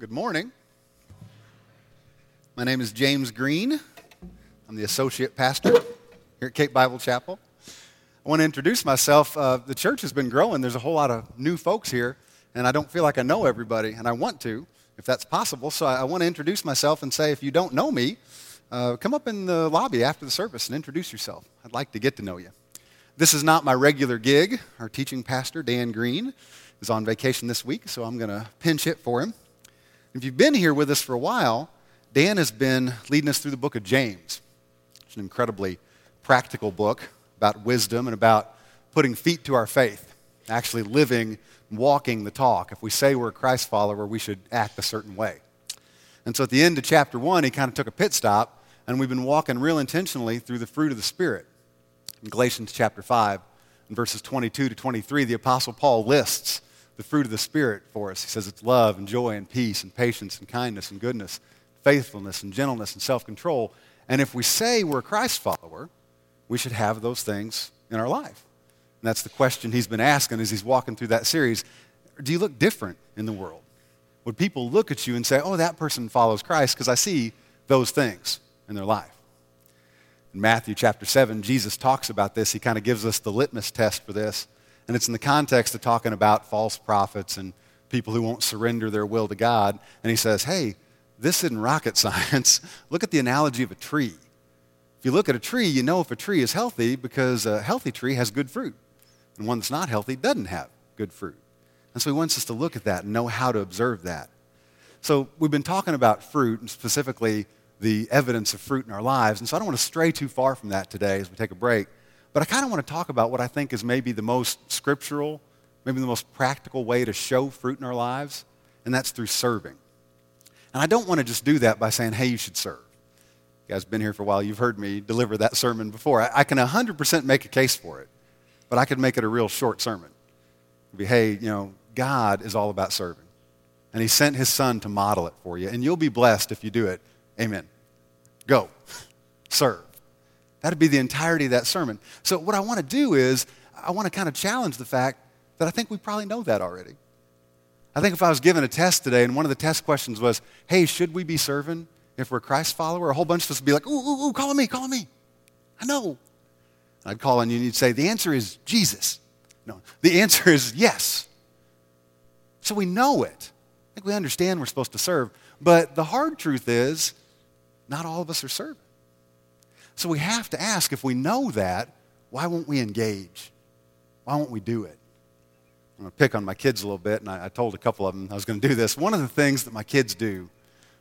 Good morning. My name is James Green. I'm the associate pastor here at Cape Bible Chapel. I want to introduce myself. Uh, the church has been growing. There's a whole lot of new folks here, and I don't feel like I know everybody, and I want to, if that's possible. So I, I want to introduce myself and say, if you don't know me, uh, come up in the lobby after the service and introduce yourself. I'd like to get to know you. This is not my regular gig. Our teaching pastor, Dan Green, is on vacation this week, so I'm going to pinch it for him. If you've been here with us for a while, Dan has been leading us through the book of James. It's an incredibly practical book about wisdom and about putting feet to our faith, actually living, walking the talk. If we say we're a Christ follower, we should act a certain way. And so at the end of chapter one, he kind of took a pit stop, and we've been walking real intentionally through the fruit of the Spirit. In Galatians chapter 5, in verses 22 to 23, the Apostle Paul lists the fruit of the Spirit for us. He says it's love and joy and peace and patience and kindness and goodness, faithfulness and gentleness and self control. And if we say we're a Christ follower, we should have those things in our life. And that's the question he's been asking as he's walking through that series. Do you look different in the world? Would people look at you and say, oh, that person follows Christ because I see those things in their life? In Matthew chapter 7, Jesus talks about this. He kind of gives us the litmus test for this. And it's in the context of talking about false prophets and people who won't surrender their will to God. And he says, hey, this isn't rocket science. look at the analogy of a tree. If you look at a tree, you know if a tree is healthy because a healthy tree has good fruit. And one that's not healthy doesn't have good fruit. And so he wants us to look at that and know how to observe that. So we've been talking about fruit, and specifically the evidence of fruit in our lives. And so I don't want to stray too far from that today as we take a break. But I kind of want to talk about what I think is maybe the most scriptural, maybe the most practical way to show fruit in our lives, and that's through serving. And I don't want to just do that by saying, hey, you should serve. You guys been here for a while, you've heard me deliver that sermon before. I, I can 100% make a case for it, but I could make it a real short sermon. It'd be, hey, you know, God is all about serving. And he sent his son to model it for you, and you'll be blessed if you do it. Amen. Go. Serve. That'd be the entirety of that sermon. So, what I want to do is, I want to kind of challenge the fact that I think we probably know that already. I think if I was given a test today and one of the test questions was, hey, should we be serving if we're Christ follower? A whole bunch of us would be like, ooh, ooh, ooh, call me, call me. I know. I'd call on you and you'd say, the answer is Jesus. No, the answer is yes. So we know it. I think we understand we're supposed to serve. But the hard truth is, not all of us are serving. So we have to ask if we know that, why won't we engage? Why won't we do it? I'm going to pick on my kids a little bit, and I, I told a couple of them I was going to do this. One of the things that my kids do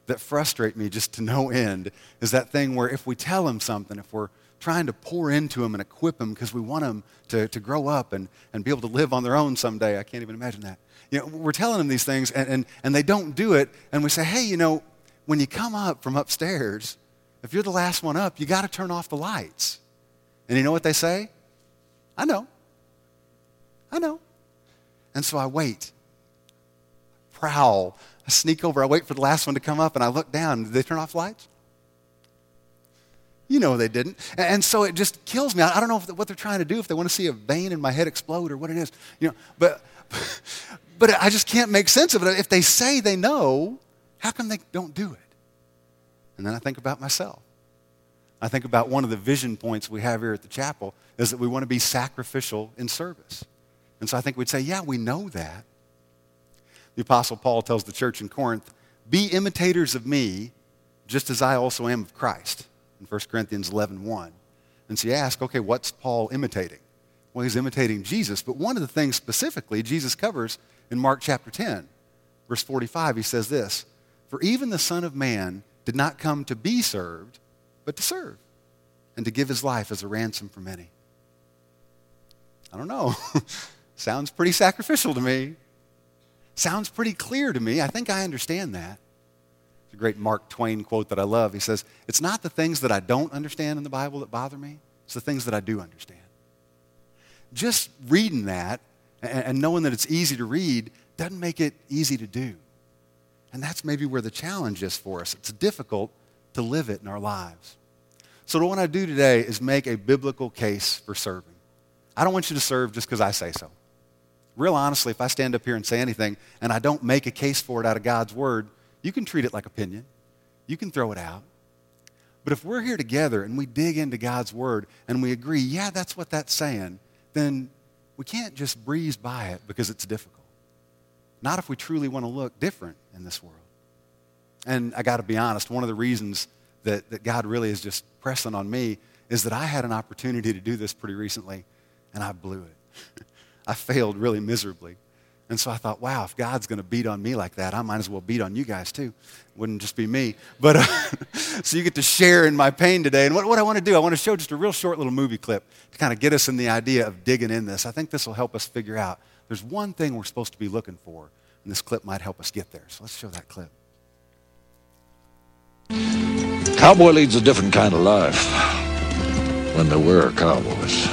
that frustrate me just to no end is that thing where if we tell them something, if we're trying to pour into them and equip them because we want them to, to grow up and, and be able to live on their own someday, I can't even imagine that. You know, we're telling them these things, and, and, and they don't do it, and we say, hey, you know, when you come up from upstairs, if you're the last one up, you got to turn off the lights. And you know what they say? I know. I know. And so I wait. Prowl. I sneak over. I wait for the last one to come up and I look down. Did they turn off lights? You know they didn't. And so it just kills me. I don't know what they're trying to do, if they want to see a vein in my head explode or what it is. You know, but, but I just can't make sense of it. If they say they know, how come they don't do it? And then I think about myself. I think about one of the vision points we have here at the chapel is that we want to be sacrificial in service. And so I think we'd say, yeah, we know that. The Apostle Paul tells the church in Corinth, be imitators of me, just as I also am of Christ, in 1 Corinthians 11 1. And so you ask, okay, what's Paul imitating? Well, he's imitating Jesus, but one of the things specifically Jesus covers in Mark chapter 10, verse 45, he says this For even the Son of Man did not come to be served, but to serve and to give his life as a ransom for many. I don't know. Sounds pretty sacrificial to me. Sounds pretty clear to me. I think I understand that. It's a great Mark Twain quote that I love. He says, It's not the things that I don't understand in the Bible that bother me, it's the things that I do understand. Just reading that and knowing that it's easy to read doesn't make it easy to do. And that's maybe where the challenge is for us. It's difficult to live it in our lives. So, what I do today is make a biblical case for serving. I don't want you to serve just because I say so. Real honestly, if I stand up here and say anything and I don't make a case for it out of God's word, You can treat it like opinion. You can throw it out. But if we're here together and we dig into God's word and we agree, yeah, that's what that's saying, then we can't just breeze by it because it's difficult. Not if we truly want to look different in this world. And I got to be honest, one of the reasons that, that God really is just pressing on me is that I had an opportunity to do this pretty recently and I blew it. I failed really miserably. And so I thought, wow, if God's going to beat on me like that, I might as well beat on you guys too. Wouldn't just be me. But uh, so you get to share in my pain today. And what, what I want to do, I want to show just a real short little movie clip to kind of get us in the idea of digging in this. I think this will help us figure out there's one thing we're supposed to be looking for, and this clip might help us get there. So let's show that clip. Cowboy leads a different kind of life when they were cowboys.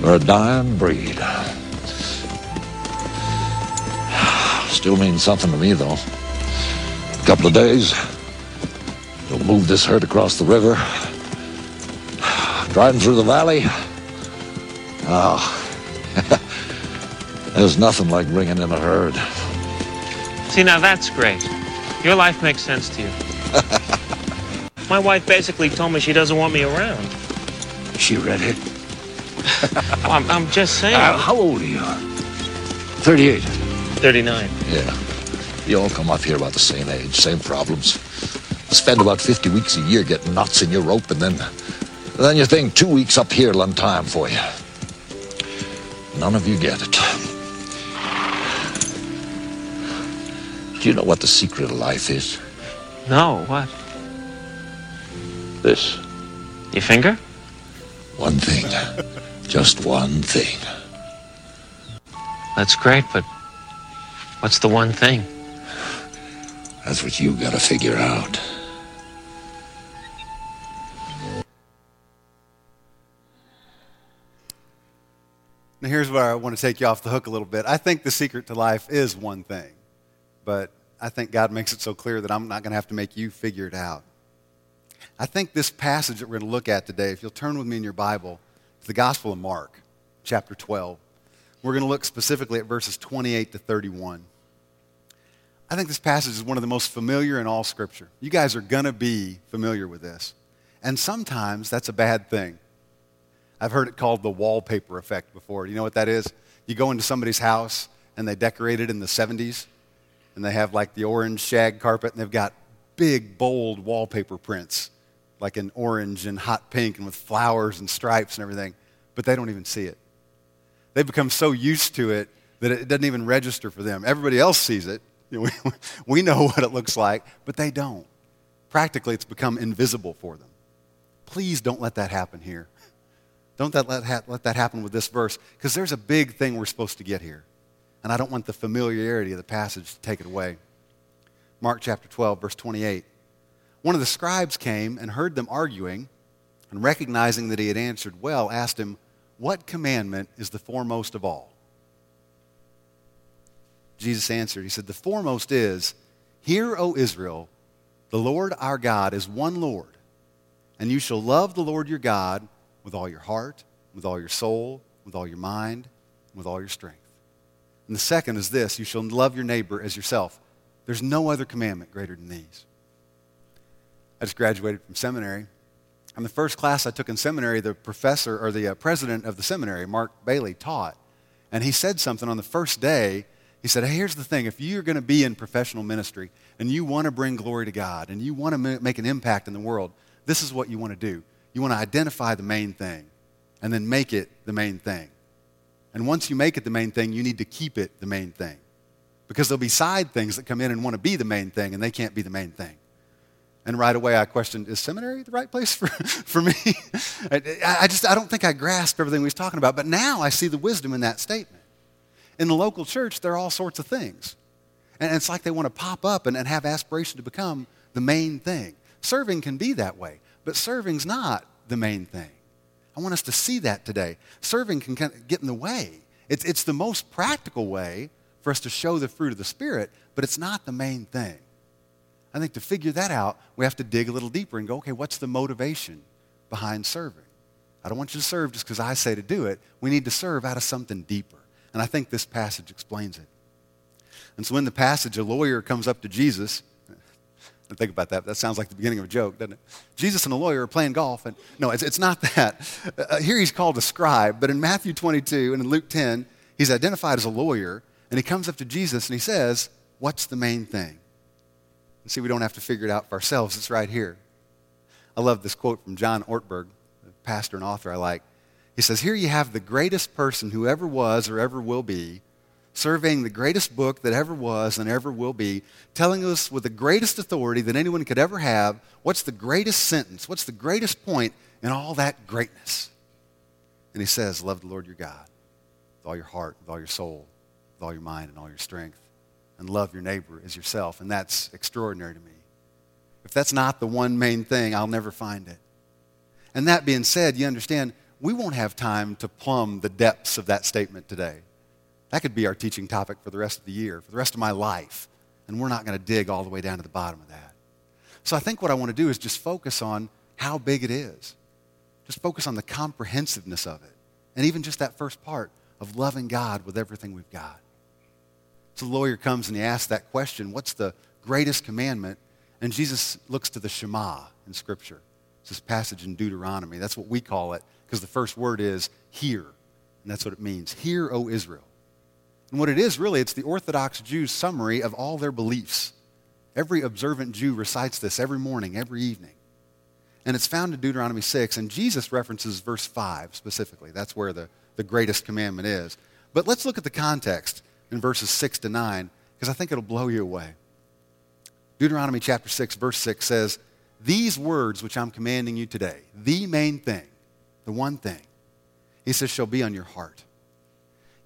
They're a dying breed. Still means something to me, though. A couple of days, we'll move this herd across the river, driving through the valley. Oh, there's nothing like bringing in a herd. See, now that's great. Your life makes sense to you. My wife basically told me she doesn't want me around. She redhead? I'm, I'm just saying. Uh, how old are you? 38. 39. Yeah. You all come up here about the same age, same problems. Spend about 50 weeks a year getting knots in your rope, and then, then you think two weeks up here will untie 'em for you. None of you get it. Do you know what the secret of life is? No, what? This. Your finger? One thing. Just one thing. That's great, but what's the one thing? That's what you gotta figure out. Now, here's where I want to take you off the hook a little bit. I think the secret to life is one thing, but I think God makes it so clear that I'm not going to have to make you figure it out. I think this passage that we're going to look at today, if you'll turn with me in your Bible, to the Gospel of Mark, chapter 12. We're going to look specifically at verses 28 to 31. I think this passage is one of the most familiar in all Scripture. You guys are going to be familiar with this. And sometimes that's a bad thing. I've heard it called the wallpaper effect before. You know what that is? You go into somebody's house and they decorate it in the 70s and they have like the orange shag carpet and they've got big, bold wallpaper prints, like in orange and hot pink and with flowers and stripes and everything, but they don't even see it. They've become so used to it that it doesn't even register for them. Everybody else sees it. We, we know what it looks like, but they don't. Practically, it's become invisible for them. Please don't let that happen here. Don't that let, ha- let that happen with this verse, because there's a big thing we're supposed to get here. And I don't want the familiarity of the passage to take it away. Mark chapter 12, verse 28. One of the scribes came and heard them arguing, and recognizing that he had answered well, asked him, What commandment is the foremost of all? Jesus answered, He said, The foremost is, Hear, O Israel, the Lord our God is one Lord, and you shall love the Lord your God with all your heart, with all your soul, with all your mind, with all your strength. And the second is this you shall love your neighbor as yourself. There's no other commandment greater than these. I just graduated from seminary. And the first class I took in seminary, the professor or the uh, president of the seminary, Mark Bailey, taught. And he said something on the first day. He said, hey, Here's the thing if you're going to be in professional ministry and you want to bring glory to God and you want to make an impact in the world, this is what you want to do. You want to identify the main thing and then make it the main thing. And once you make it the main thing, you need to keep it the main thing. Because there'll be side things that come in and want to be the main thing, and they can't be the main thing. And right away, I questioned, is seminary the right place for, for me? I, I just, I don't think I grasped everything he was talking about. But now I see the wisdom in that statement. In the local church, there are all sorts of things. And it's like they want to pop up and, and have aspiration to become the main thing. Serving can be that way, but serving's not the main thing. I want us to see that today. Serving can get in the way. It's, it's the most practical way for us to show the fruit of the Spirit, but it's not the main thing. I think to figure that out, we have to dig a little deeper and go, okay, what's the motivation behind serving? I don't want you to serve just because I say to do it. We need to serve out of something deeper. And I think this passage explains it. And so in the passage, a lawyer comes up to Jesus. Think about that. That sounds like the beginning of a joke, doesn't it? Jesus and a lawyer are playing golf. And no, it's, it's not that. Uh, here he's called a scribe, but in Matthew 22 and in Luke 10, he's identified as a lawyer. And he comes up to Jesus and he says, What's the main thing? And see, we don't have to figure it out for ourselves. It's right here. I love this quote from John Ortberg, a pastor and author I like. He says, Here you have the greatest person who ever was or ever will be, surveying the greatest book that ever was and ever will be, telling us with the greatest authority that anyone could ever have what's the greatest sentence, what's the greatest point in all that greatness. And he says, Love the Lord your God with all your heart, with all your soul, with all your mind, and all your strength. And love your neighbor as yourself. And that's extraordinary to me. If that's not the one main thing, I'll never find it. And that being said, you understand, we won't have time to plumb the depths of that statement today. That could be our teaching topic for the rest of the year, for the rest of my life. And we're not going to dig all the way down to the bottom of that. So I think what I want to do is just focus on how big it is. Just focus on the comprehensiveness of it. And even just that first part of loving God with everything we've got. So the lawyer comes and he asks that question What's the greatest commandment? And Jesus looks to the Shema in Scripture. It's this passage in Deuteronomy. That's what we call it because the first word is hear. And that's what it means. Hear, O Israel. And what it is really, it's the Orthodox Jew's summary of all their beliefs. Every observant Jew recites this every morning, every evening. And it's found in Deuteronomy 6, and Jesus references verse 5 specifically. That's where the, the greatest commandment is. But let's look at the context in verses 6 to 9, because I think it'll blow you away. Deuteronomy chapter 6, verse 6 says, These words which I'm commanding you today, the main thing, the one thing, he says, shall be on your heart.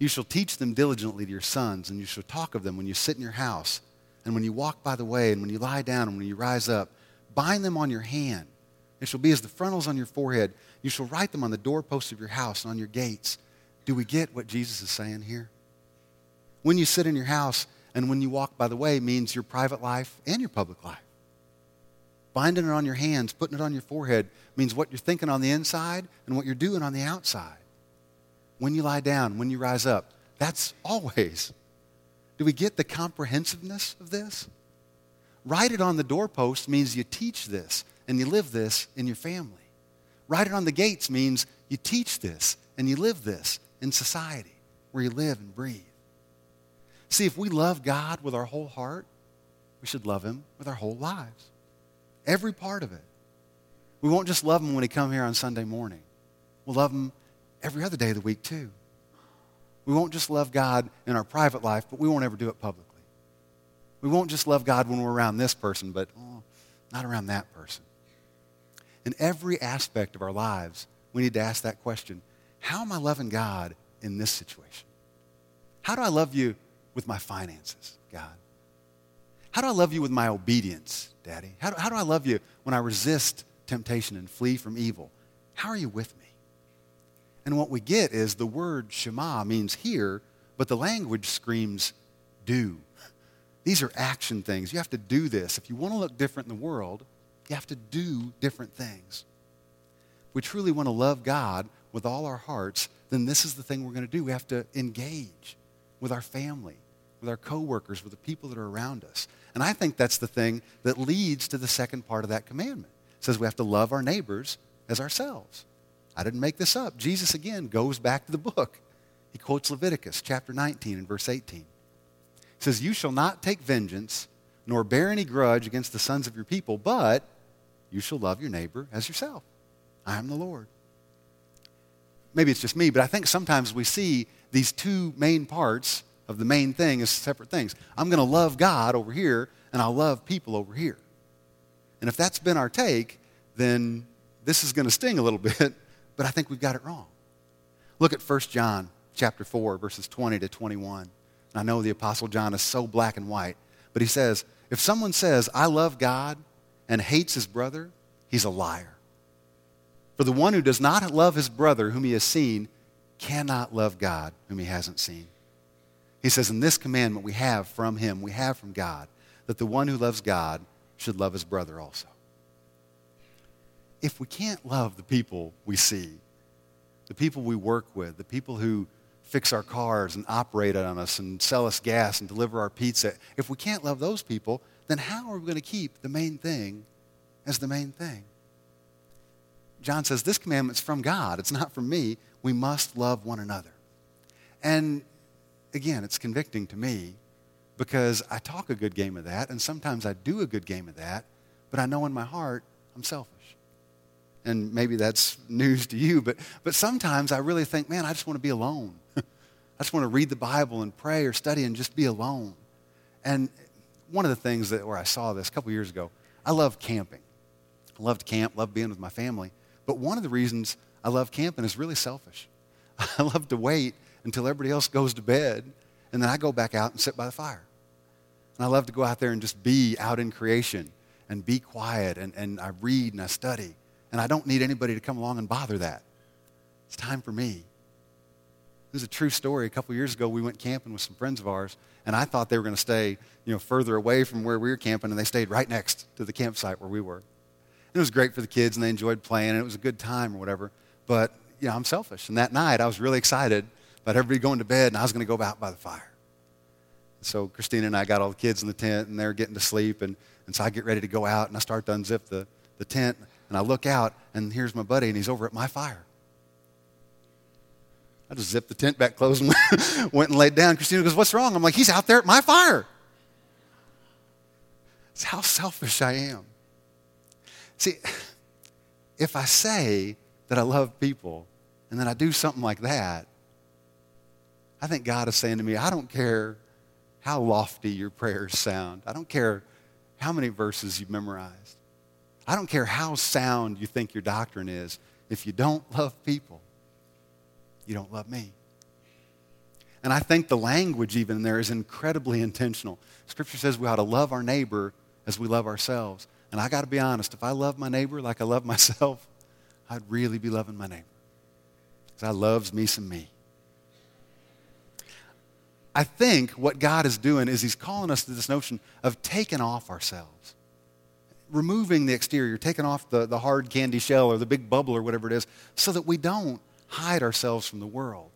You shall teach them diligently to your sons, and you shall talk of them when you sit in your house, and when you walk by the way, and when you lie down, and when you rise up. Bind them on your hand. It shall be as the frontals on your forehead. You shall write them on the doorposts of your house and on your gates. Do we get what Jesus is saying here? When you sit in your house and when you walk by the way means your private life and your public life. Binding it on your hands, putting it on your forehead means what you're thinking on the inside and what you're doing on the outside when you lie down, when you rise up. That's always. Do we get the comprehensiveness of this? Write it on the doorpost means you teach this and you live this in your family. Write it on the gates means you teach this and you live this in society where you live and breathe. See, if we love God with our whole heart, we should love Him with our whole lives. Every part of it. We won't just love Him when He come here on Sunday morning. We'll love Him every other day of the week too. We won't just love God in our private life, but we won't ever do it publicly. We won't just love God when we're around this person, but oh, not around that person. In every aspect of our lives, we need to ask that question How am I loving God in this situation? How do I love you with my finances, God? How do I love you with my obedience, Daddy? How do, how do I love you when I resist temptation and flee from evil? How are you with me? And what we get is the word Shema means hear, but the language screams do. These are action things. You have to do this. If you want to look different in the world, you have to do different things. If we truly want to love God with all our hearts, then this is the thing we're going to do. We have to engage with our family, with our coworkers, with the people that are around us. And I think that's the thing that leads to the second part of that commandment. It says we have to love our neighbors as ourselves. I didn't make this up. Jesus again goes back to the book. He quotes Leviticus chapter 19 and verse 18. He says, You shall not take vengeance nor bear any grudge against the sons of your people, but you shall love your neighbor as yourself. I am the Lord. Maybe it's just me, but I think sometimes we see these two main parts of the main thing as separate things. I'm going to love God over here, and I'll love people over here. And if that's been our take, then this is going to sting a little bit, but I think we've got it wrong. Look at 1 John chapter 4, verses 20 to 21. I know the Apostle John is so black and white, but he says, if someone says, I love God and hates his brother, he's a liar. For the one who does not love his brother whom he has seen cannot love God whom he hasn't seen. He says, In this commandment we have from him, we have from God, that the one who loves God should love his brother also. If we can't love the people we see, the people we work with, the people who fix our cars and operate on us and sell us gas and deliver our pizza, if we can't love those people, then how are we going to keep the main thing as the main thing? John says, This commandment's from God. It's not from me. We must love one another. And again, it's convicting to me because I talk a good game of that, and sometimes I do a good game of that, but I know in my heart I'm selfish. And maybe that's news to you, but, but sometimes I really think, man, I just want to be alone. I just want to read the Bible and pray or study and just be alone. And one of the things that where I saw this a couple years ago, I love camping. I love to camp, love being with my family. But one of the reasons I love camping is really selfish. I love to wait until everybody else goes to bed, and then I go back out and sit by the fire. And I love to go out there and just be out in creation and be quiet, and, and I read and I study. And I don't need anybody to come along and bother that. It's time for me. This is a true story. A couple years ago, we went camping with some friends of ours, and I thought they were going to stay, you know, further away from where we were camping, and they stayed right next to the campsite where we were. And it was great for the kids, and they enjoyed playing, and it was a good time or whatever. But, you know, I'm selfish. And that night, I was really excited about everybody going to bed, and I was going to go out by the fire. So Christina and I got all the kids in the tent, and they're getting to sleep, and, and so I get ready to go out, and I start to unzip the, the tent, and I look out, and here's my buddy, and he's over at my fire. I just zipped the tent back closed and went and laid down. Christina goes, What's wrong? I'm like, He's out there at my fire. It's how selfish I am. See, if I say that I love people and then I do something like that, I think God is saying to me, I don't care how lofty your prayers sound. I don't care how many verses you've memorized. I don't care how sound you think your doctrine is. If you don't love people, you don't love me. And I think the language even there is incredibly intentional. Scripture says we ought to love our neighbor as we love ourselves. And I got to be honest, if I love my neighbor like I love myself, I'd really be loving my neighbor. Because I loves me some me. I think what God is doing is He's calling us to this notion of taking off ourselves, removing the exterior, taking off the, the hard candy shell or the big bubble or whatever it is, so that we don't hide ourselves from the world.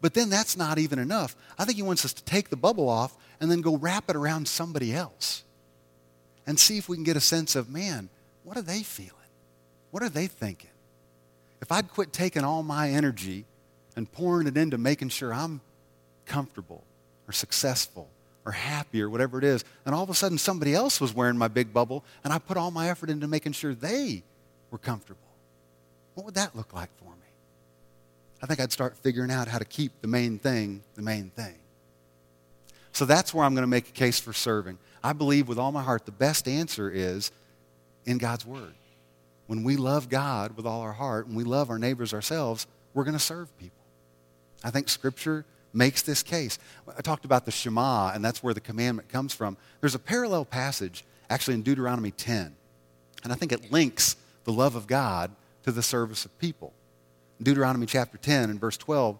But then that's not even enough. I think He wants us to take the bubble off and then go wrap it around somebody else and see if we can get a sense of, man, what are they feeling? What are they thinking? If I'd quit taking all my energy and pouring it into making sure I'm comfortable or successful or happy or whatever it is, and all of a sudden somebody else was wearing my big bubble, and I put all my effort into making sure they were comfortable. What would that look like for me? I think I'd start figuring out how to keep the main thing the main thing. So that's where I'm going to make a case for serving. I believe with all my heart the best answer is in God's Word. When we love God with all our heart and we love our neighbors ourselves, we're going to serve people. I think Scripture makes this case. I talked about the Shema, and that's where the commandment comes from. There's a parallel passage actually in Deuteronomy 10, and I think it links the love of God to the service of people. Deuteronomy chapter 10 and verse 12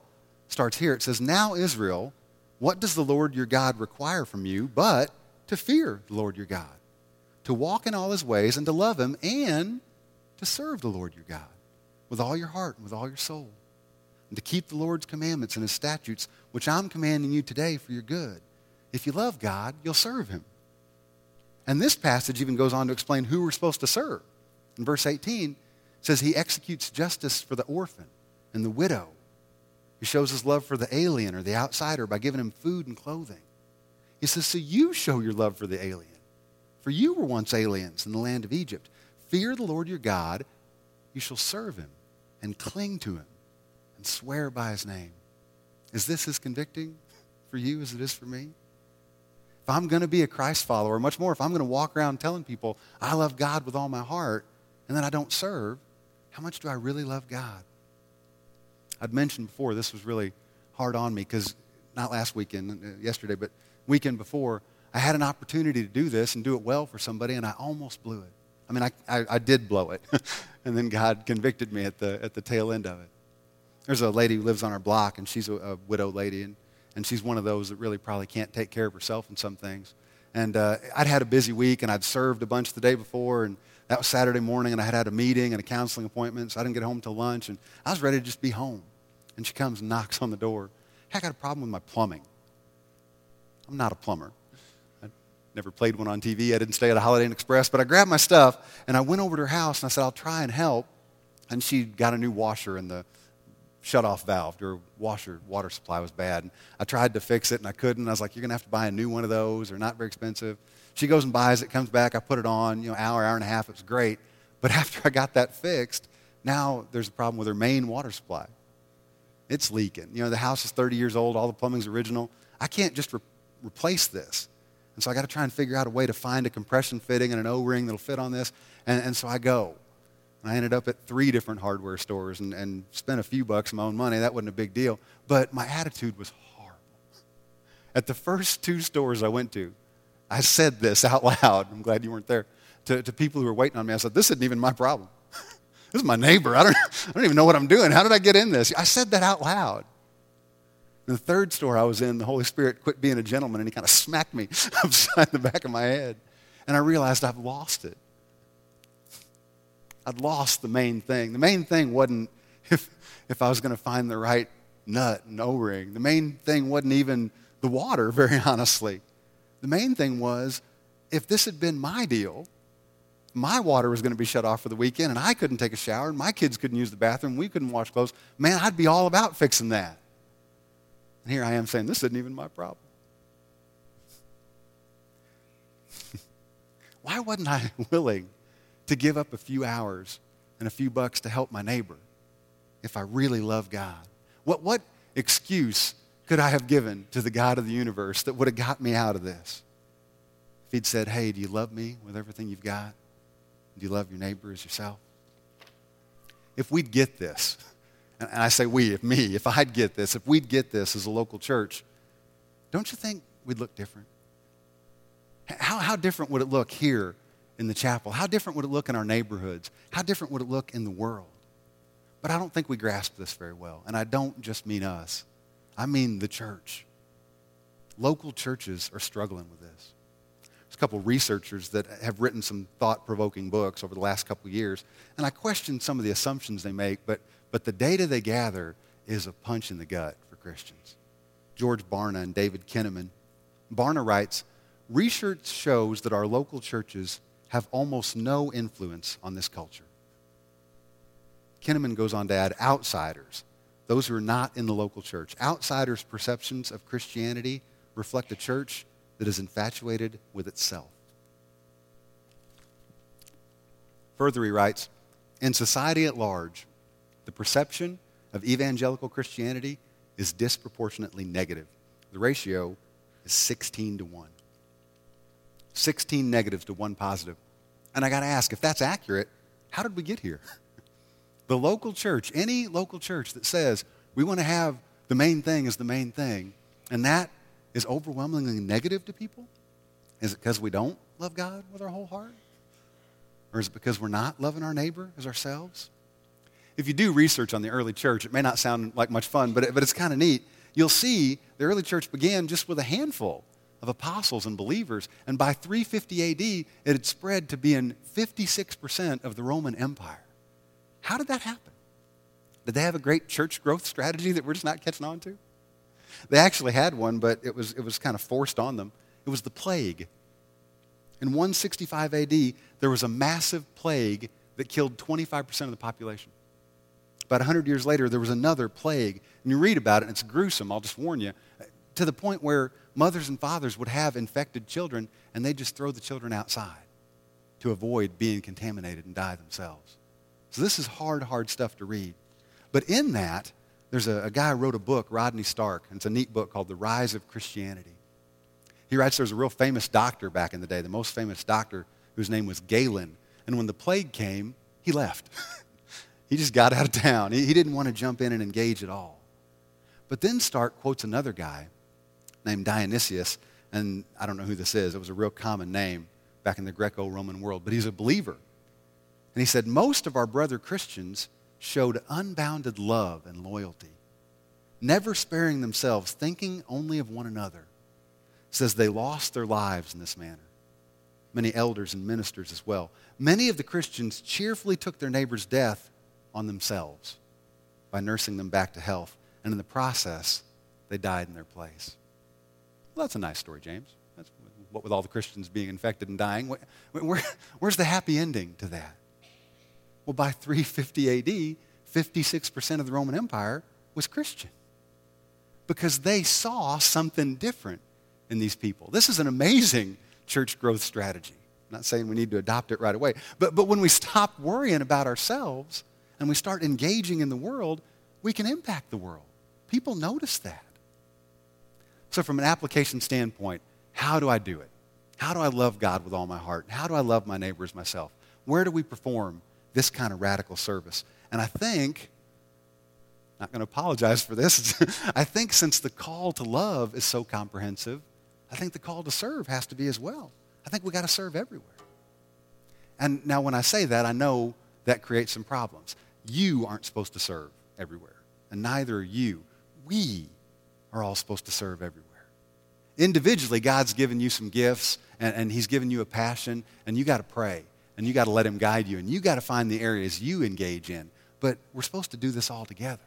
starts here. It says, Now, Israel, what does the Lord your God require from you but to fear the Lord your God, to walk in all his ways and to love him and to serve the Lord your God with all your heart and with all your soul? And to keep the Lord's commandments and his statutes, which I'm commanding you today for your good. If you love God, you'll serve him. And this passage even goes on to explain who we're supposed to serve. In verse 18, it says, He executes justice for the orphan and the widow. He shows his love for the alien or the outsider by giving him food and clothing. He says, So you show your love for the alien. For you were once aliens in the land of Egypt. Fear the Lord your God. You shall serve him and cling to him and swear by his name. Is this as convicting for you as it is for me? If I'm going to be a Christ follower, much more, if I'm going to walk around telling people I love God with all my heart and then I don't serve, how much do I really love God? I'd mentioned before this was really hard on me because not last weekend, uh, yesterday, but weekend before, I had an opportunity to do this and do it well for somebody, and I almost blew it. I mean, I, I, I did blow it, and then God convicted me at the, at the tail end of it. There's a lady who lives on our block, and she's a, a widow lady, and, and she's one of those that really probably can't take care of herself in some things. And uh, I'd had a busy week, and I'd served a bunch the day before, and that was Saturday morning, and I had had a meeting and a counseling appointment, so I didn't get home till lunch, and I was ready to just be home. And she comes and knocks on the door, Hey, I got a problem with my plumbing. I'm not a plumber. I never played one on TV. I didn't stay at a Holiday Inn Express, but I grabbed my stuff and I went over to her house and I said, I'll try and help. And she got a new washer in the shut-off valve. Her washer water supply was bad. And I tried to fix it and I couldn't. I was like, you're going to have to buy a new one of those. They're not very expensive. She goes and buys it, comes back. I put it on, you know, hour, hour and a half. It was great. But after I got that fixed, now there's a problem with her main water supply. It's leaking. You know, the house is 30 years old. All the plumbing's original. I can't just re- replace this. And so I got to try and figure out a way to find a compression fitting and an O-ring that'll fit on this. And, and so I go. I ended up at three different hardware stores and, and spent a few bucks of my own money. That wasn't a big deal. But my attitude was horrible. At the first two stores I went to, I said this out loud. I'm glad you weren't there. To, to people who were waiting on me, I said, This isn't even my problem. this is my neighbor. I don't, I don't even know what I'm doing. How did I get in this? I said that out loud. In the third store I was in, the Holy Spirit quit being a gentleman and he kind of smacked me upside the back of my head. And I realized I've lost it. I'd lost the main thing. The main thing wasn't if, if I was going to find the right nut and O ring. The main thing wasn't even the water, very honestly. The main thing was if this had been my deal, my water was going to be shut off for the weekend and I couldn't take a shower and my kids couldn't use the bathroom, we couldn't wash clothes, man, I'd be all about fixing that. And here I am saying, this isn't even my problem. Why wasn't I willing to give up a few hours and a few bucks to help my neighbor if I really love God? What, what excuse could I have given to the God of the universe that would have got me out of this? If he'd said, Hey, do you love me with everything you've got? Do you love your neighbor as yourself? If we'd get this, and I say we, if me, if I'd get this, if we'd get this as a local church, don't you think we'd look different? How, how different would it look here in the chapel? How different would it look in our neighborhoods? How different would it look in the world? But I don't think we grasp this very well. And I don't just mean us, I mean the church. Local churches are struggling with this. There's a couple researchers that have written some thought provoking books over the last couple of years, and I question some of the assumptions they make, but, but the data they gather is a punch in the gut for Christians. George Barna and David Kinnaman. Barna writes Research shows that our local churches have almost no influence on this culture. Kinnaman goes on to add outsiders, those who are not in the local church. Outsiders' perceptions of Christianity reflect a church that is infatuated with itself. Further, he writes In society at large, the perception of evangelical Christianity is disproportionately negative. The ratio is 16 to 1. 16 negatives to 1 positive. And I got to ask if that's accurate, how did we get here? The local church, any local church that says we want to have the main thing is the main thing, and that is overwhelmingly negative to people? Is it because we don't love God with our whole heart? Or is it because we're not loving our neighbor as ourselves? If you do research on the early church, it may not sound like much fun, but, it, but it's kind of neat. You'll see the early church began just with a handful of apostles and believers, and by 350 AD, it had spread to being 56% of the Roman Empire. How did that happen? Did they have a great church growth strategy that we're just not catching on to? They actually had one, but it was, it was kind of forced on them. It was the plague. In 165 AD, there was a massive plague that killed 25% of the population. About 100 years later, there was another plague. And you read about it, and it's gruesome, I'll just warn you, to the point where mothers and fathers would have infected children, and they'd just throw the children outside to avoid being contaminated and die themselves. So this is hard, hard stuff to read. But in that, there's a, a guy wrote a book, Rodney Stark, and it's a neat book called The Rise of Christianity. He writes there was a real famous doctor back in the day, the most famous doctor, whose name was Galen. And when the plague came, he left. he just got out of town. He, he didn't want to jump in and engage at all. But then Stark quotes another guy named Dionysius, and I don't know who this is. It was a real common name back in the Greco Roman world, but he's a believer. And he said, Most of our brother Christians showed unbounded love and loyalty, never sparing themselves, thinking only of one another. Says they lost their lives in this manner. Many elders and ministers as well. Many of the Christians cheerfully took their neighbor's death on themselves by nursing them back to health. And in the process, they died in their place. Well, that's a nice story, James. That's what with all the Christians being infected and dying. Where, where's the happy ending to that? Well, by 350 AD, 56% of the Roman Empire was Christian because they saw something different in these people. This is an amazing church growth strategy. I'm not saying we need to adopt it right away, but, but when we stop worrying about ourselves and we start engaging in the world, we can impact the world. People notice that. So, from an application standpoint, how do I do it? How do I love God with all my heart? How do I love my neighbors myself? Where do we perform this kind of radical service? And I think, not going to apologize for this, I think since the call to love is so comprehensive, I think the call to serve has to be as well. I think we got to serve everywhere. And now, when I say that, I know that creates some problems. You aren't supposed to serve everywhere, and neither are you. We are all supposed to serve everywhere. Individually, God's given you some gifts, and, and He's given you a passion, and you got to pray, and you got to let Him guide you, and you got to find the areas you engage in. But we're supposed to do this all together.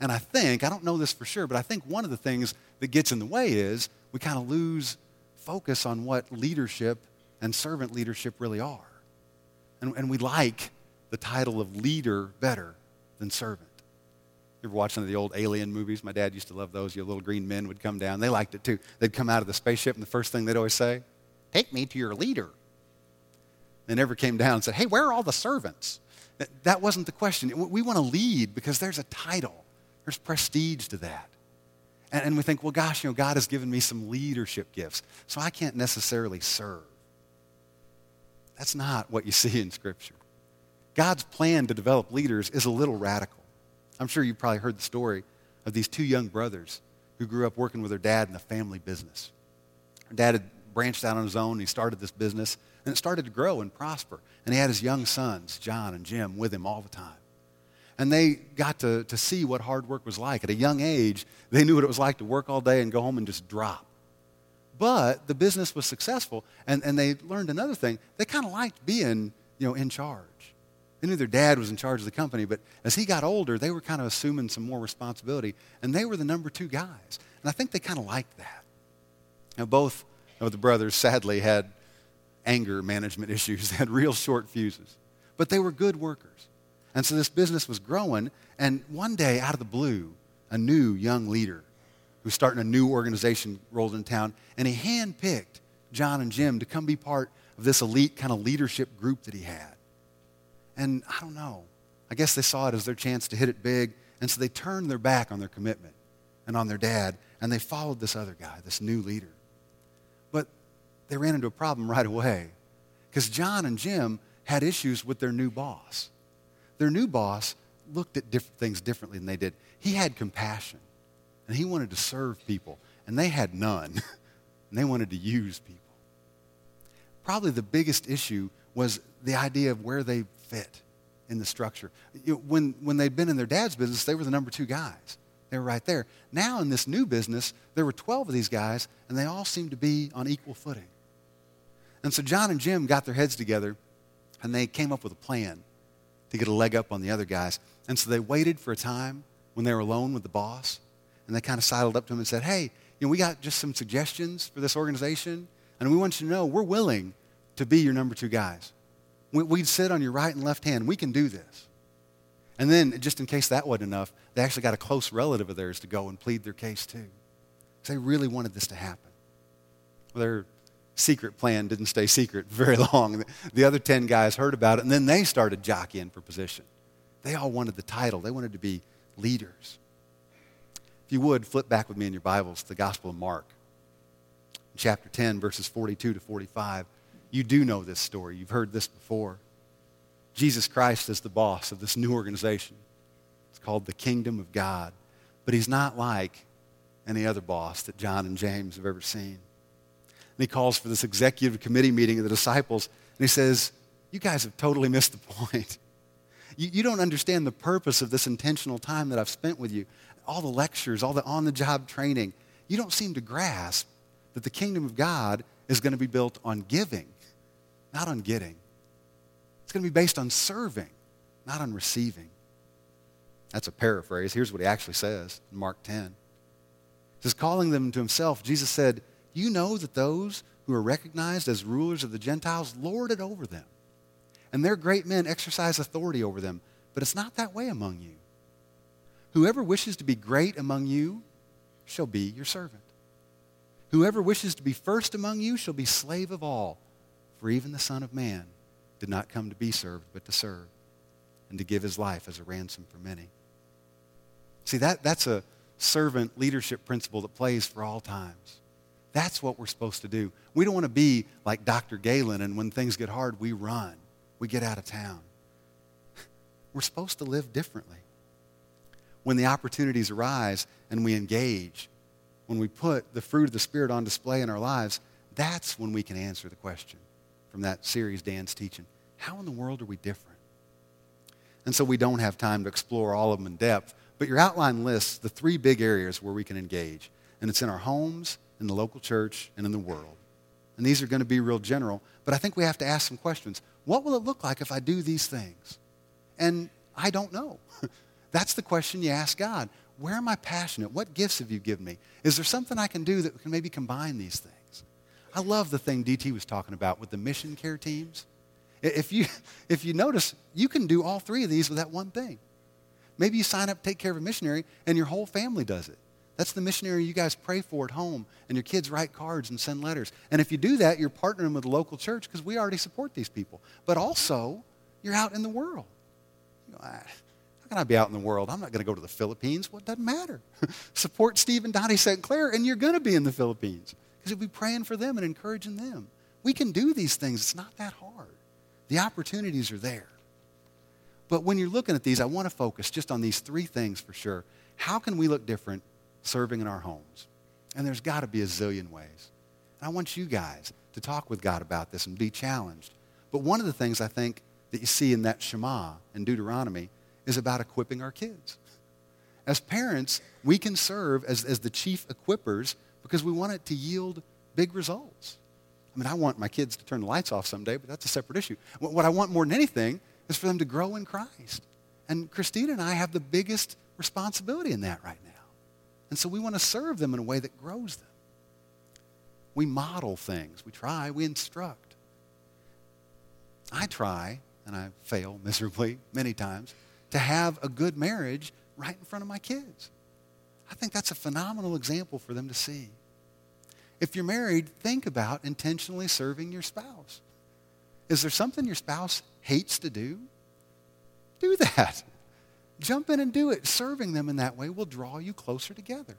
And I think, I don't know this for sure, but I think one of the things that gets in the way is we kind of lose focus on what leadership and servant leadership really are. And, and we like the title of leader better than servant. You ever watch some of the old alien movies? My dad used to love those. Your little green men would come down. They liked it too. They'd come out of the spaceship, and the first thing they'd always say, Take me to your leader. They never came down and said, Hey, where are all the servants? That wasn't the question. We want to lead because there's a title, there's prestige to that. And, and we think, well, gosh, you know, God has given me some leadership gifts, so I can't necessarily serve. That's not what you see in Scripture. God's plan to develop leaders is a little radical. I'm sure you've probably heard the story of these two young brothers who grew up working with their dad in the family business. Their dad had branched out on his own, and he started this business, and it started to grow and prosper. And he had his young sons, John and Jim, with him all the time. And they got to, to see what hard work was like. At a young age, they knew what it was like to work all day and go home and just drop. But the business was successful, and, and they learned another thing. They kind of liked being you know, in charge. They knew their dad was in charge of the company, but as he got older, they were kind of assuming some more responsibility, and they were the number two guys. And I think they kind of liked that. Now, both of the brothers sadly had anger management issues. They had real short fuses, but they were good workers. And so this business was growing. And one day, out of the blue, a new young leader who's starting a new organization rolled in town. And he handpicked John and Jim to come be part of this elite kind of leadership group that he had. And I don't know. I guess they saw it as their chance to hit it big. And so they turned their back on their commitment and on their dad. And they followed this other guy, this new leader. But they ran into a problem right away because John and Jim had issues with their new boss. Their new boss looked at different things differently than they did. He had compassion, and he wanted to serve people, and they had none, and they wanted to use people. Probably the biggest issue was the idea of where they fit in the structure. When, when they'd been in their dad's business, they were the number two guys. They were right there. Now, in this new business, there were 12 of these guys, and they all seemed to be on equal footing. And so John and Jim got their heads together, and they came up with a plan to get a leg up on the other guys. And so they waited for a time when they were alone with the boss, and they kind of sidled up to him and said, Hey, you know, we got just some suggestions for this organization, and we want you to know we're willing to be your number two guys. We'd sit on your right and left hand. We can do this. And then, just in case that wasn't enough, they actually got a close relative of theirs to go and plead their case too. Because they really wanted this to happen. Their secret plan didn't stay secret very long. The other 10 guys heard about it, and then they started jockeying for position. They all wanted the title, they wanted to be leaders. If you would, flip back with me in your Bibles to the Gospel of Mark, chapter 10, verses 42 to 45. You do know this story, you've heard this before. Jesus Christ is the boss of this new organization. It's called the Kingdom of God. But he's not like any other boss that John and James have ever seen. And he calls for this executive committee meeting of the disciples, and he says, You guys have totally missed the point. You, you don't understand the purpose of this intentional time that I've spent with you. All the lectures, all the on the job training. You don't seem to grasp that the kingdom of God is going to be built on giving, not on getting. It's going to be based on serving, not on receiving. That's a paraphrase. Here's what he actually says in Mark 10. says, calling them to himself, Jesus said, You know that those who are recognized as rulers of the Gentiles lord it over them. And their great men exercise authority over them. But it's not that way among you. Whoever wishes to be great among you shall be your servant. Whoever wishes to be first among you shall be slave of all. For even the Son of Man did not come to be served, but to serve, and to give his life as a ransom for many. See, that, that's a servant leadership principle that plays for all times. That's what we're supposed to do. We don't want to be like Dr. Galen, and when things get hard, we run. We get out of town. We're supposed to live differently. When the opportunities arise and we engage, when we put the fruit of the Spirit on display in our lives, that's when we can answer the question from that series Dan's teaching. How in the world are we different? And so we don't have time to explore all of them in depth, but your outline lists the three big areas where we can engage. And it's in our homes, in the local church, and in the world. And these are going to be real general, but I think we have to ask some questions. What will it look like if I do these things? And I don't know. That's the question you ask God. Where am I passionate? What gifts have you given me? Is there something I can do that can maybe combine these things? I love the thing DT was talking about with the mission care teams. If you, if you notice, you can do all three of these with that one thing. Maybe you sign up, to take care of a missionary, and your whole family does it. That's the missionary you guys pray for at home, and your kids write cards and send letters. And if you do that, you're partnering with the local church because we already support these people. But also, you're out in the world. You know, ah, how can I be out in the world? I'm not going to go to the Philippines. Well, doesn't matter. support Steve and Donnie St. Clair, and you're going to be in the Philippines because you'll be praying for them and encouraging them. We can do these things. It's not that hard. The opportunities are there. But when you're looking at these, I want to focus just on these three things for sure. How can we look different serving in our homes? And there's got to be a zillion ways. And I want you guys to talk with God about this and be challenged. But one of the things I think that you see in that Shema in Deuteronomy is about equipping our kids. As parents, we can serve as, as the chief equippers because we want it to yield big results. I mean, I want my kids to turn the lights off someday, but that's a separate issue. What I want more than anything is for them to grow in Christ. And Christina and I have the biggest responsibility in that right now. And so we want to serve them in a way that grows them. We model things. We try. We instruct. I try, and I fail miserably many times, to have a good marriage right in front of my kids. I think that's a phenomenal example for them to see. If you're married, think about intentionally serving your spouse. Is there something your spouse hates to do? Do that. Jump in and do it. Serving them in that way will draw you closer together.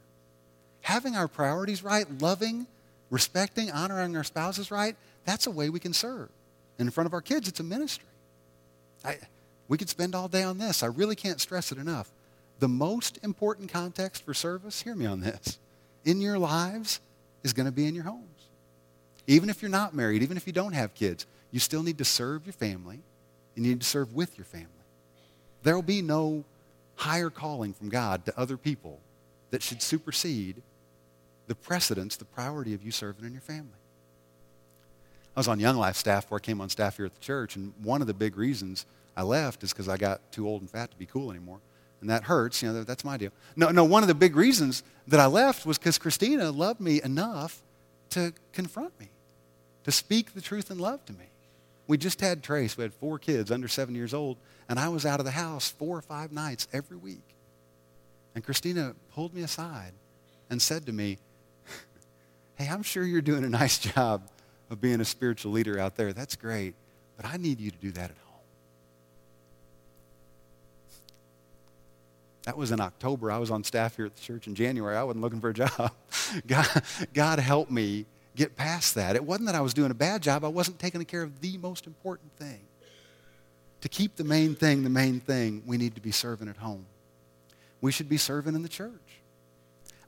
Having our priorities right, loving, respecting, honoring our spouses right, that's a way we can serve. And in front of our kids, it's a ministry. I, we could spend all day on this. I really can't stress it enough. The most important context for service, hear me on this, in your lives is going to be in your homes. Even if you're not married, even if you don't have kids, you still need to serve your family. You need to serve with your family. There will be no higher calling from God to other people that should supersede the precedence, the priority of you serving in your family. I was on Young Life staff before I came on staff here at the church, and one of the big reasons I left is because I got too old and fat to be cool anymore and that hurts. You know, that's my deal. No, no, one of the big reasons that I left was because Christina loved me enough to confront me, to speak the truth in love to me. We just had Trace. We had four kids under seven years old, and I was out of the house four or five nights every week. And Christina pulled me aside and said to me, Hey, I'm sure you're doing a nice job of being a spiritual leader out there. That's great, but I need you to do that at home. That was in October. I was on staff here at the church in January. I wasn't looking for a job. God, God helped me get past that. It wasn't that I was doing a bad job. I wasn't taking care of the most important thing. To keep the main thing the main thing, we need to be serving at home. We should be serving in the church.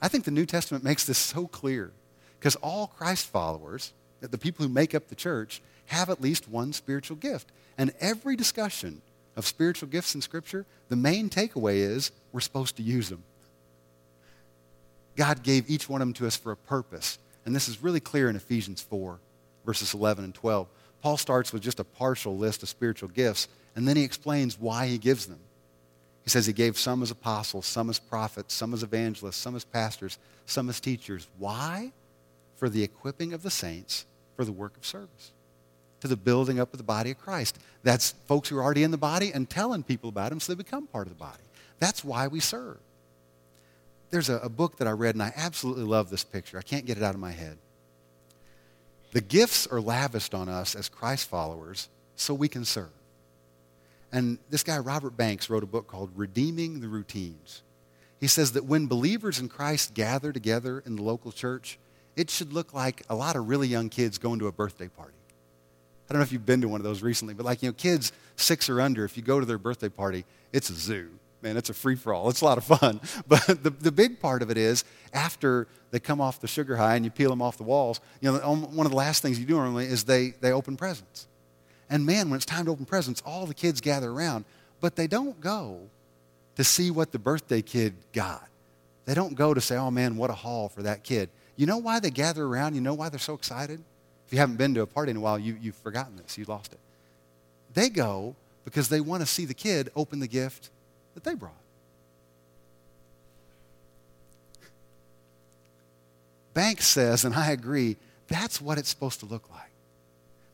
I think the New Testament makes this so clear because all Christ followers, the people who make up the church, have at least one spiritual gift. And every discussion of spiritual gifts in Scripture, the main takeaway is we're supposed to use them. God gave each one of them to us for a purpose. And this is really clear in Ephesians 4, verses 11 and 12. Paul starts with just a partial list of spiritual gifts, and then he explains why he gives them. He says he gave some as apostles, some as prophets, some as evangelists, some as pastors, some as teachers. Why? For the equipping of the saints for the work of service, to the building up of the body of Christ. That's folks who are already in the body and telling people about him so they become part of the body. That's why we serve. There's a, a book that I read, and I absolutely love this picture. I can't get it out of my head. The gifts are lavished on us as Christ followers so we can serve. And this guy, Robert Banks, wrote a book called Redeeming the Routines. He says that when believers in Christ gather together in the local church, it should look like a lot of really young kids going to a birthday party. I don't know if you've been to one of those recently, but like, you know, kids six or under, if you go to their birthday party, it's a zoo. Man, it's a free for all. It's a lot of fun. But the, the big part of it is after they come off the sugar high and you peel them off the walls, you know, one of the last things you do normally is they, they open presents. And man, when it's time to open presents, all the kids gather around, but they don't go to see what the birthday kid got. They don't go to say, oh man, what a haul for that kid. You know why they gather around? You know why they're so excited? If you haven't been to a party in a while, you, you've forgotten this. You lost it. They go because they want to see the kid open the gift that they brought. Banks says, and I agree, that's what it's supposed to look like.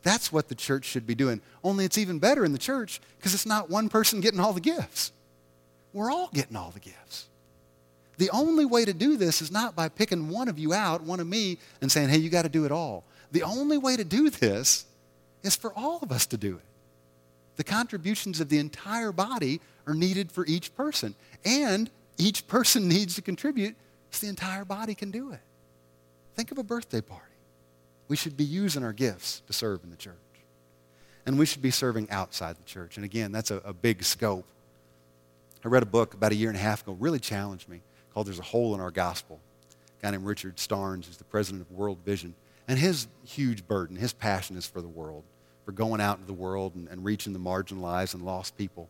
That's what the church should be doing. Only it's even better in the church because it's not one person getting all the gifts. We're all getting all the gifts. The only way to do this is not by picking one of you out, one of me, and saying, hey, you got to do it all. The only way to do this is for all of us to do it. The contributions of the entire body are needed for each person. And each person needs to contribute so the entire body can do it. Think of a birthday party. We should be using our gifts to serve in the church. And we should be serving outside the church. And again, that's a, a big scope. I read a book about a year and a half ago, really challenged me called There's a Hole in Our Gospel. A guy named Richard Stearns is the president of World Vision. And his huge burden, his passion is for the world, for going out into the world and, and reaching the marginalized and lost people.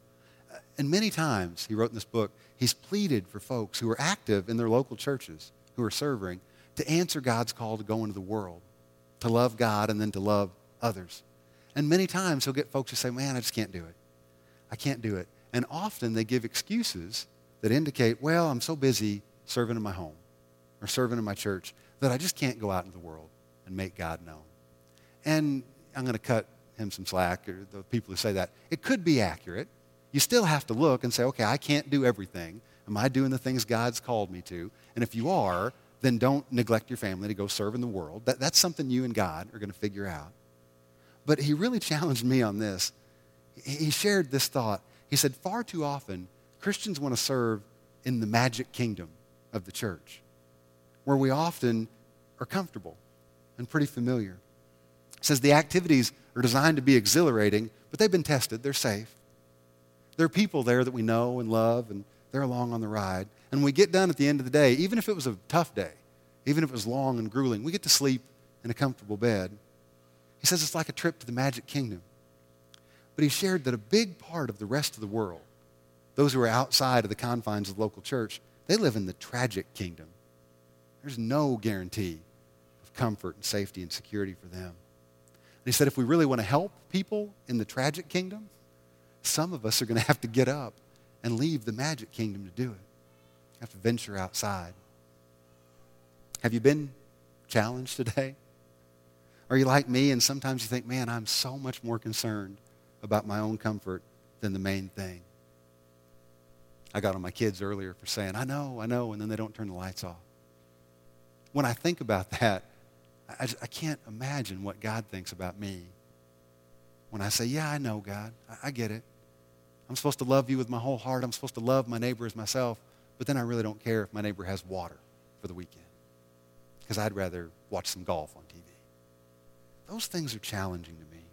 And many times, he wrote in this book, he's pleaded for folks who are active in their local churches, who are serving, to answer God's call to go into the world, to love God and then to love others. And many times he'll get folks who say, Man, I just can't do it. I can't do it. And often they give excuses that indicate, well, I'm so busy serving in my home or serving in my church that I just can't go out into the world and make God known. And I'm going to cut him some slack, or the people who say that. It could be accurate. You still have to look and say, okay, I can't do everything. Am I doing the things God's called me to? And if you are, then don't neglect your family to go serve in the world. That, that's something you and God are going to figure out. But he really challenged me on this. He shared this thought. He said, far too often, Christians want to serve in the magic kingdom of the church, where we often are comfortable and pretty familiar. It says the activities are designed to be exhilarating, but they've been tested. They're safe. There are people there that we know and love, and they're along on the ride. And we get done at the end of the day, even if it was a tough day, even if it was long and grueling, we get to sleep in a comfortable bed. He says it's like a trip to the magic kingdom. But he shared that a big part of the rest of the world those who are outside of the confines of the local church, they live in the tragic kingdom. There's no guarantee comfort and safety and security for them. And he said, if we really want to help people in the tragic kingdom, some of us are going to have to get up and leave the magic kingdom to do it. Have to venture outside. Have you been challenged today? Are you like me and sometimes you think, man, I'm so much more concerned about my own comfort than the main thing? I got on my kids earlier for saying, I know, I know, and then they don't turn the lights off. When I think about that, I, just, I can't imagine what God thinks about me. When I say, Yeah, I know, God, I, I get it. I'm supposed to love you with my whole heart. I'm supposed to love my neighbor as myself, but then I really don't care if my neighbor has water for the weekend because I'd rather watch some golf on TV. Those things are challenging to me.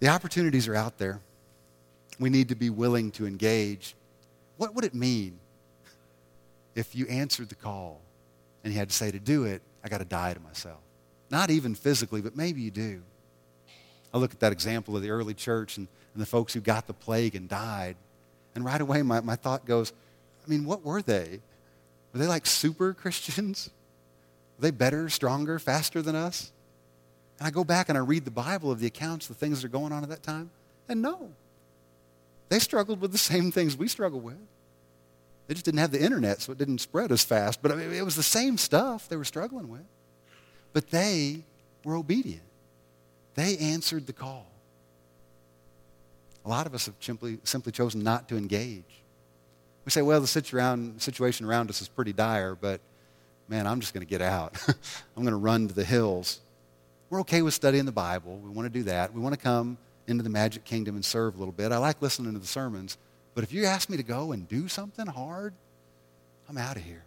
The opportunities are out there. We need to be willing to engage. What would it mean if you answered the call and you had to say, to do it, I got to die to myself? Not even physically, but maybe you do. I look at that example of the early church and, and the folks who got the plague and died. And right away, my, my thought goes, I mean, what were they? Were they like super Christians? Were they better, stronger, faster than us? And I go back and I read the Bible of the accounts, the things that are going on at that time, and no. they struggled with the same things we struggle with. They just didn't have the internet, so it didn't spread as fast. But I mean, it was the same stuff they were struggling with. But they were obedient. They answered the call. A lot of us have simply, simply chosen not to engage. We say, well, the situation around us is pretty dire, but man, I'm just going to get out. I'm going to run to the hills. We're okay with studying the Bible. We want to do that. We want to come into the magic kingdom and serve a little bit. I like listening to the sermons, but if you ask me to go and do something hard, I'm out of here.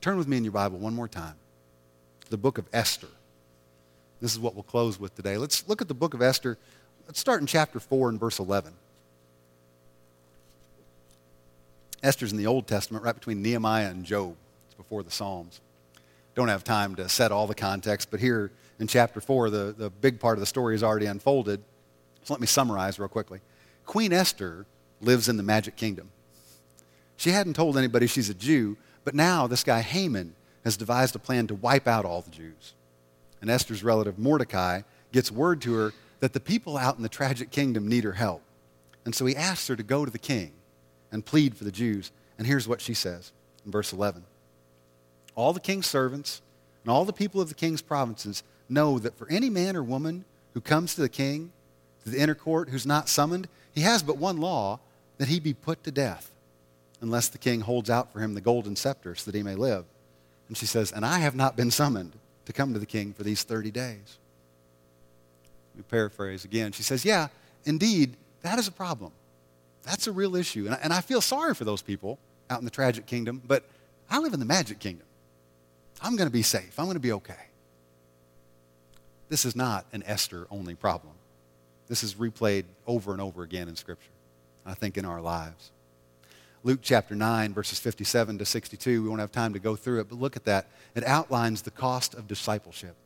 Turn with me in your Bible one more time. The book of Esther. This is what we'll close with today. Let's look at the book of Esther. Let's start in chapter 4 and verse 11. Esther's in the Old Testament, right between Nehemiah and Job. It's before the Psalms. Don't have time to set all the context, but here in chapter 4, the, the big part of the story is already unfolded. So let me summarize real quickly. Queen Esther lives in the magic kingdom. She hadn't told anybody she's a Jew, but now this guy Haman has devised a plan to wipe out all the Jews. And Esther's relative Mordecai gets word to her that the people out in the tragic kingdom need her help. And so he asks her to go to the king and plead for the Jews. And here's what she says in verse 11 All the king's servants and all the people of the king's provinces know that for any man or woman who comes to the king, to the inner court, who's not summoned, he has but one law that he be put to death, unless the king holds out for him the golden scepter so that he may live. And she says, And I have not been summoned to come to the king for these 30 days. We paraphrase again. She says, Yeah, indeed, that is a problem. That's a real issue. And I, and I feel sorry for those people out in the tragic kingdom, but I live in the magic kingdom. I'm going to be safe. I'm going to be okay. This is not an Esther only problem. This is replayed over and over again in Scripture, I think, in our lives. Luke chapter 9, verses 57 to 62, we won't have time to go through it, but look at that. It outlines the cost of discipleship.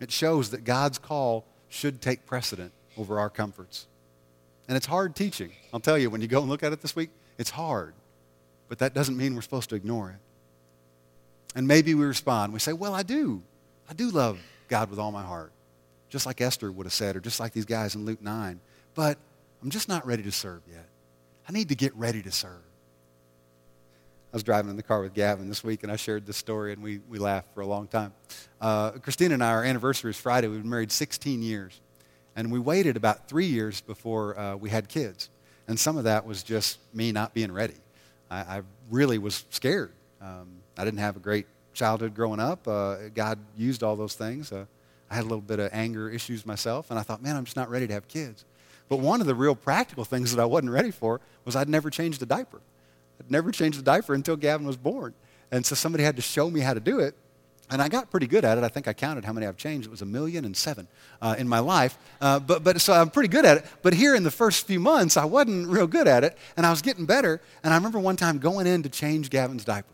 It shows that God's call should take precedent over our comforts. And it's hard teaching. I'll tell you, when you go and look at it this week, it's hard. But that doesn't mean we're supposed to ignore it. And maybe we respond. We say, Well, I do. I do love God with all my heart. Just like Esther would have said, or just like these guys in Luke 9. But I'm just not ready to serve yet. I need to get ready to serve. I was driving in the car with Gavin this week, and I shared this story, and we, we laughed for a long time. Uh, Christina and I, our anniversary is Friday. We've been married 16 years. And we waited about three years before uh, we had kids. And some of that was just me not being ready. I, I really was scared. Um, I didn't have a great childhood growing up. Uh, God used all those things. I had a little bit of anger issues myself, and I thought, man, I'm just not ready to have kids. But one of the real practical things that I wasn't ready for was I'd never changed a diaper. I'd never changed a diaper until Gavin was born. And so somebody had to show me how to do it. And I got pretty good at it. I think I counted how many I've changed. It was a million and seven uh, in my life. Uh, but, but so I'm pretty good at it. But here in the first few months, I wasn't real good at it. And I was getting better. And I remember one time going in to change Gavin's diaper.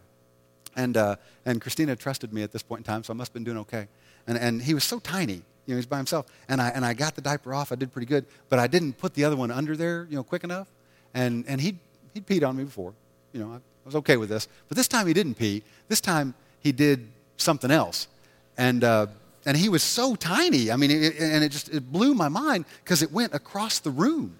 And, uh, and Christina trusted me at this point in time, so I must have been doing okay. And, and he was so tiny. You know, he was by himself. And I, and I got the diaper off. I did pretty good. But I didn't put the other one under there, you know, quick enough. And, and he'd, he'd peed on me before. You know, I, I was okay with this. But this time he didn't pee. This time he did something else. And, uh, and he was so tiny. I mean, it, and it just it blew my mind because it went across the room.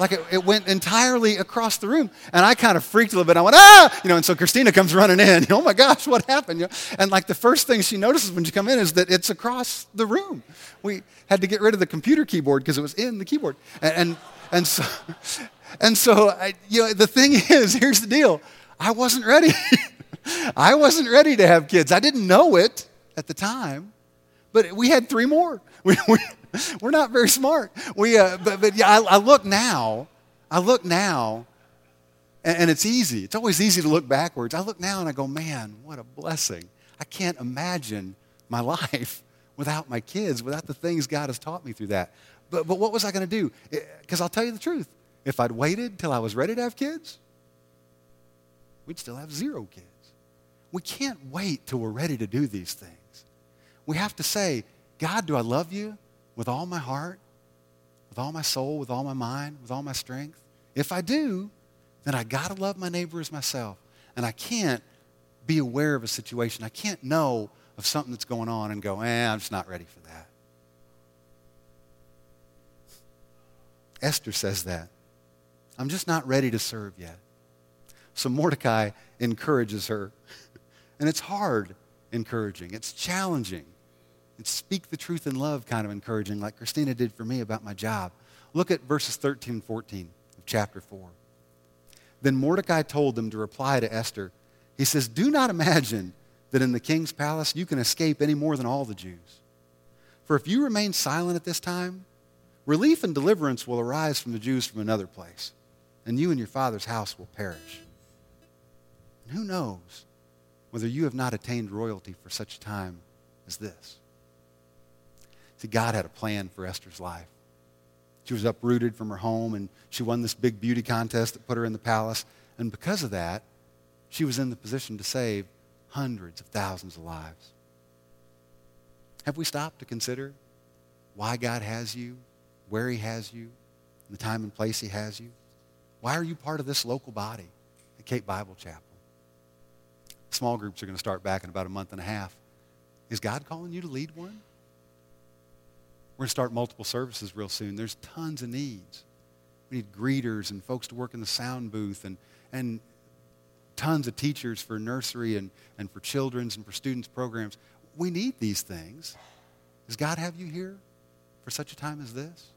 Like it, it, went entirely across the room. And I kind of freaked a little bit. I went, ah! You know, and so Christina comes running in. oh my gosh, what happened? You know? And like the first thing she notices when she come in is that it's across the room. We had to get rid of the computer keyboard because it was in the keyboard. And, and, and so, and so I, you know, the thing is, here's the deal. I wasn't ready. I wasn't ready to have kids. I didn't know it at the time, but we had three more. We, we, we're not very smart. We, uh, but, but yeah, I, I, look now. I look now, and, and it's easy. It's always easy to look backwards. I look now and I go, man, what a blessing. I can't imagine my life without my kids, without the things God has taught me through that. But, but what was I going to do? Because I'll tell you the truth. If I'd waited till I was ready to have kids, we'd still have zero kids. We can't wait till we're ready to do these things. We have to say, God, do I love you with all my heart, with all my soul, with all my mind, with all my strength? If I do, then I got to love my neighbor as myself. And I can't be aware of a situation. I can't know of something that's going on and go, eh, I'm just not ready for that. Esther says that. I'm just not ready to serve yet. So Mordecai encourages her. And it's hard encouraging, it's challenging. It's speak the truth in love kind of encouraging, like Christina did for me about my job. Look at verses 13 and 14 of chapter 4. Then Mordecai told them to reply to Esther. He says, Do not imagine that in the king's palace you can escape any more than all the Jews. For if you remain silent at this time, relief and deliverance will arise from the Jews from another place, and you and your father's house will perish. And who knows whether you have not attained royalty for such a time as this? See, God had a plan for Esther's life. She was uprooted from her home, and she won this big beauty contest that put her in the palace. And because of that, she was in the position to save hundreds of thousands of lives. Have we stopped to consider why God has you, where he has you, the time and place he has you? Why are you part of this local body at Cape Bible Chapel? Small groups are going to start back in about a month and a half. Is God calling you to lead one? We're going to start multiple services real soon. There's tons of needs. We need greeters and folks to work in the sound booth and, and tons of teachers for nursery and, and for children's and for students' programs. We need these things. Does God have you here for such a time as this?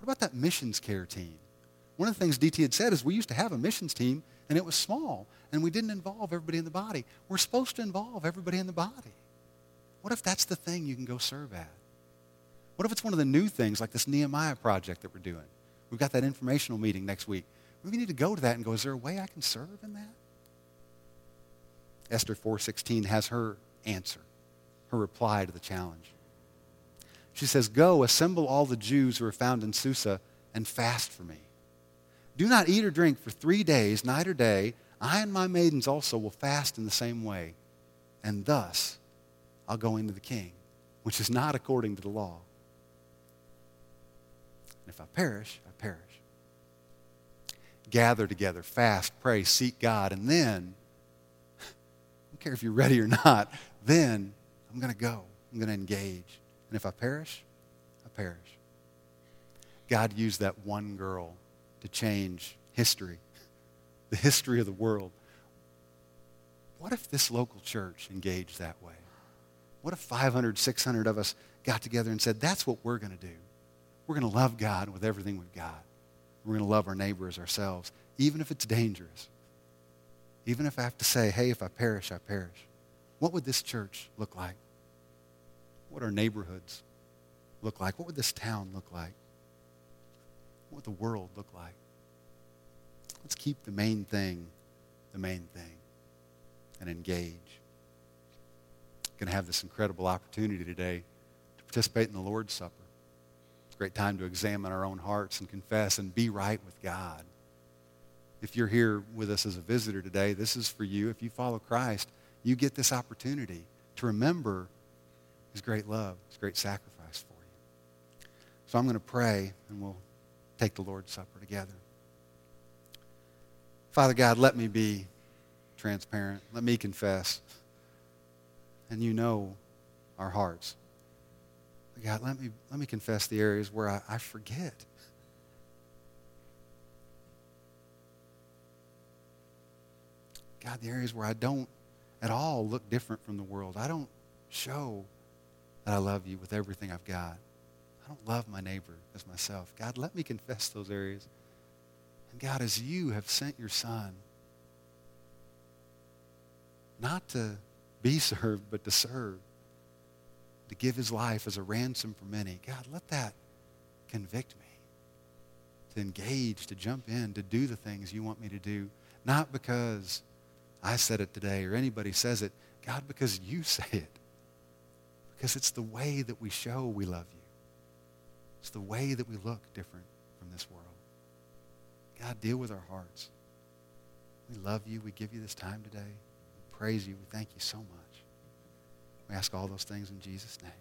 What about that missions care team? One of the things DT had said is we used to have a missions team and it was small and we didn't involve everybody in the body. We're supposed to involve everybody in the body. What if that's the thing you can go serve at? What if it's one of the new things like this Nehemiah project that we're doing? We've got that informational meeting next week. We need to go to that and go, is there a way I can serve in that? Esther 4.16 has her answer, her reply to the challenge. She says, Go, assemble all the Jews who are found in Susa and fast for me. Do not eat or drink for three days, night or day. I and my maidens also will fast in the same way. And thus I'll go into the king, which is not according to the law. And if I perish, I perish. Gather together, fast, pray, seek God, and then, I don't care if you're ready or not, then I'm going to go. I'm going to engage. And if I perish, I perish. God used that one girl to change history, the history of the world. What if this local church engaged that way? What if 500, 600 of us got together and said, that's what we're going to do? We're going to love God with everything we've got. We're going to love our neighbors ourselves, even if it's dangerous. Even if I have to say, hey, if I perish, I perish. What would this church look like? What would our neighborhoods look like? What would this town look like? What would the world look like? Let's keep the main thing the main thing and engage. Going to have this incredible opportunity today to participate in the Lord's Supper. A great time to examine our own hearts and confess and be right with God. If you're here with us as a visitor today, this is for you. If you follow Christ, you get this opportunity to remember his great love, his great sacrifice for you. So I'm going to pray and we'll take the Lord's Supper together. Father God, let me be transparent. Let me confess. And you know our hearts. God, let me, let me confess the areas where I, I forget. God, the areas where I don't at all look different from the world. I don't show that I love you with everything I've got. I don't love my neighbor as myself. God, let me confess those areas. And God, as you have sent your son, not to be served, but to serve, to give his life as a ransom for many, God, let that convict me to engage, to jump in, to do the things you want me to do, not because I said it today or anybody says it, God, because you say it. Because it's the way that we show we love you. It's the way that we look different from this world. God, deal with our hearts. We love you. We give you this time today. We praise you. We thank you so much. We ask all those things in Jesus' name.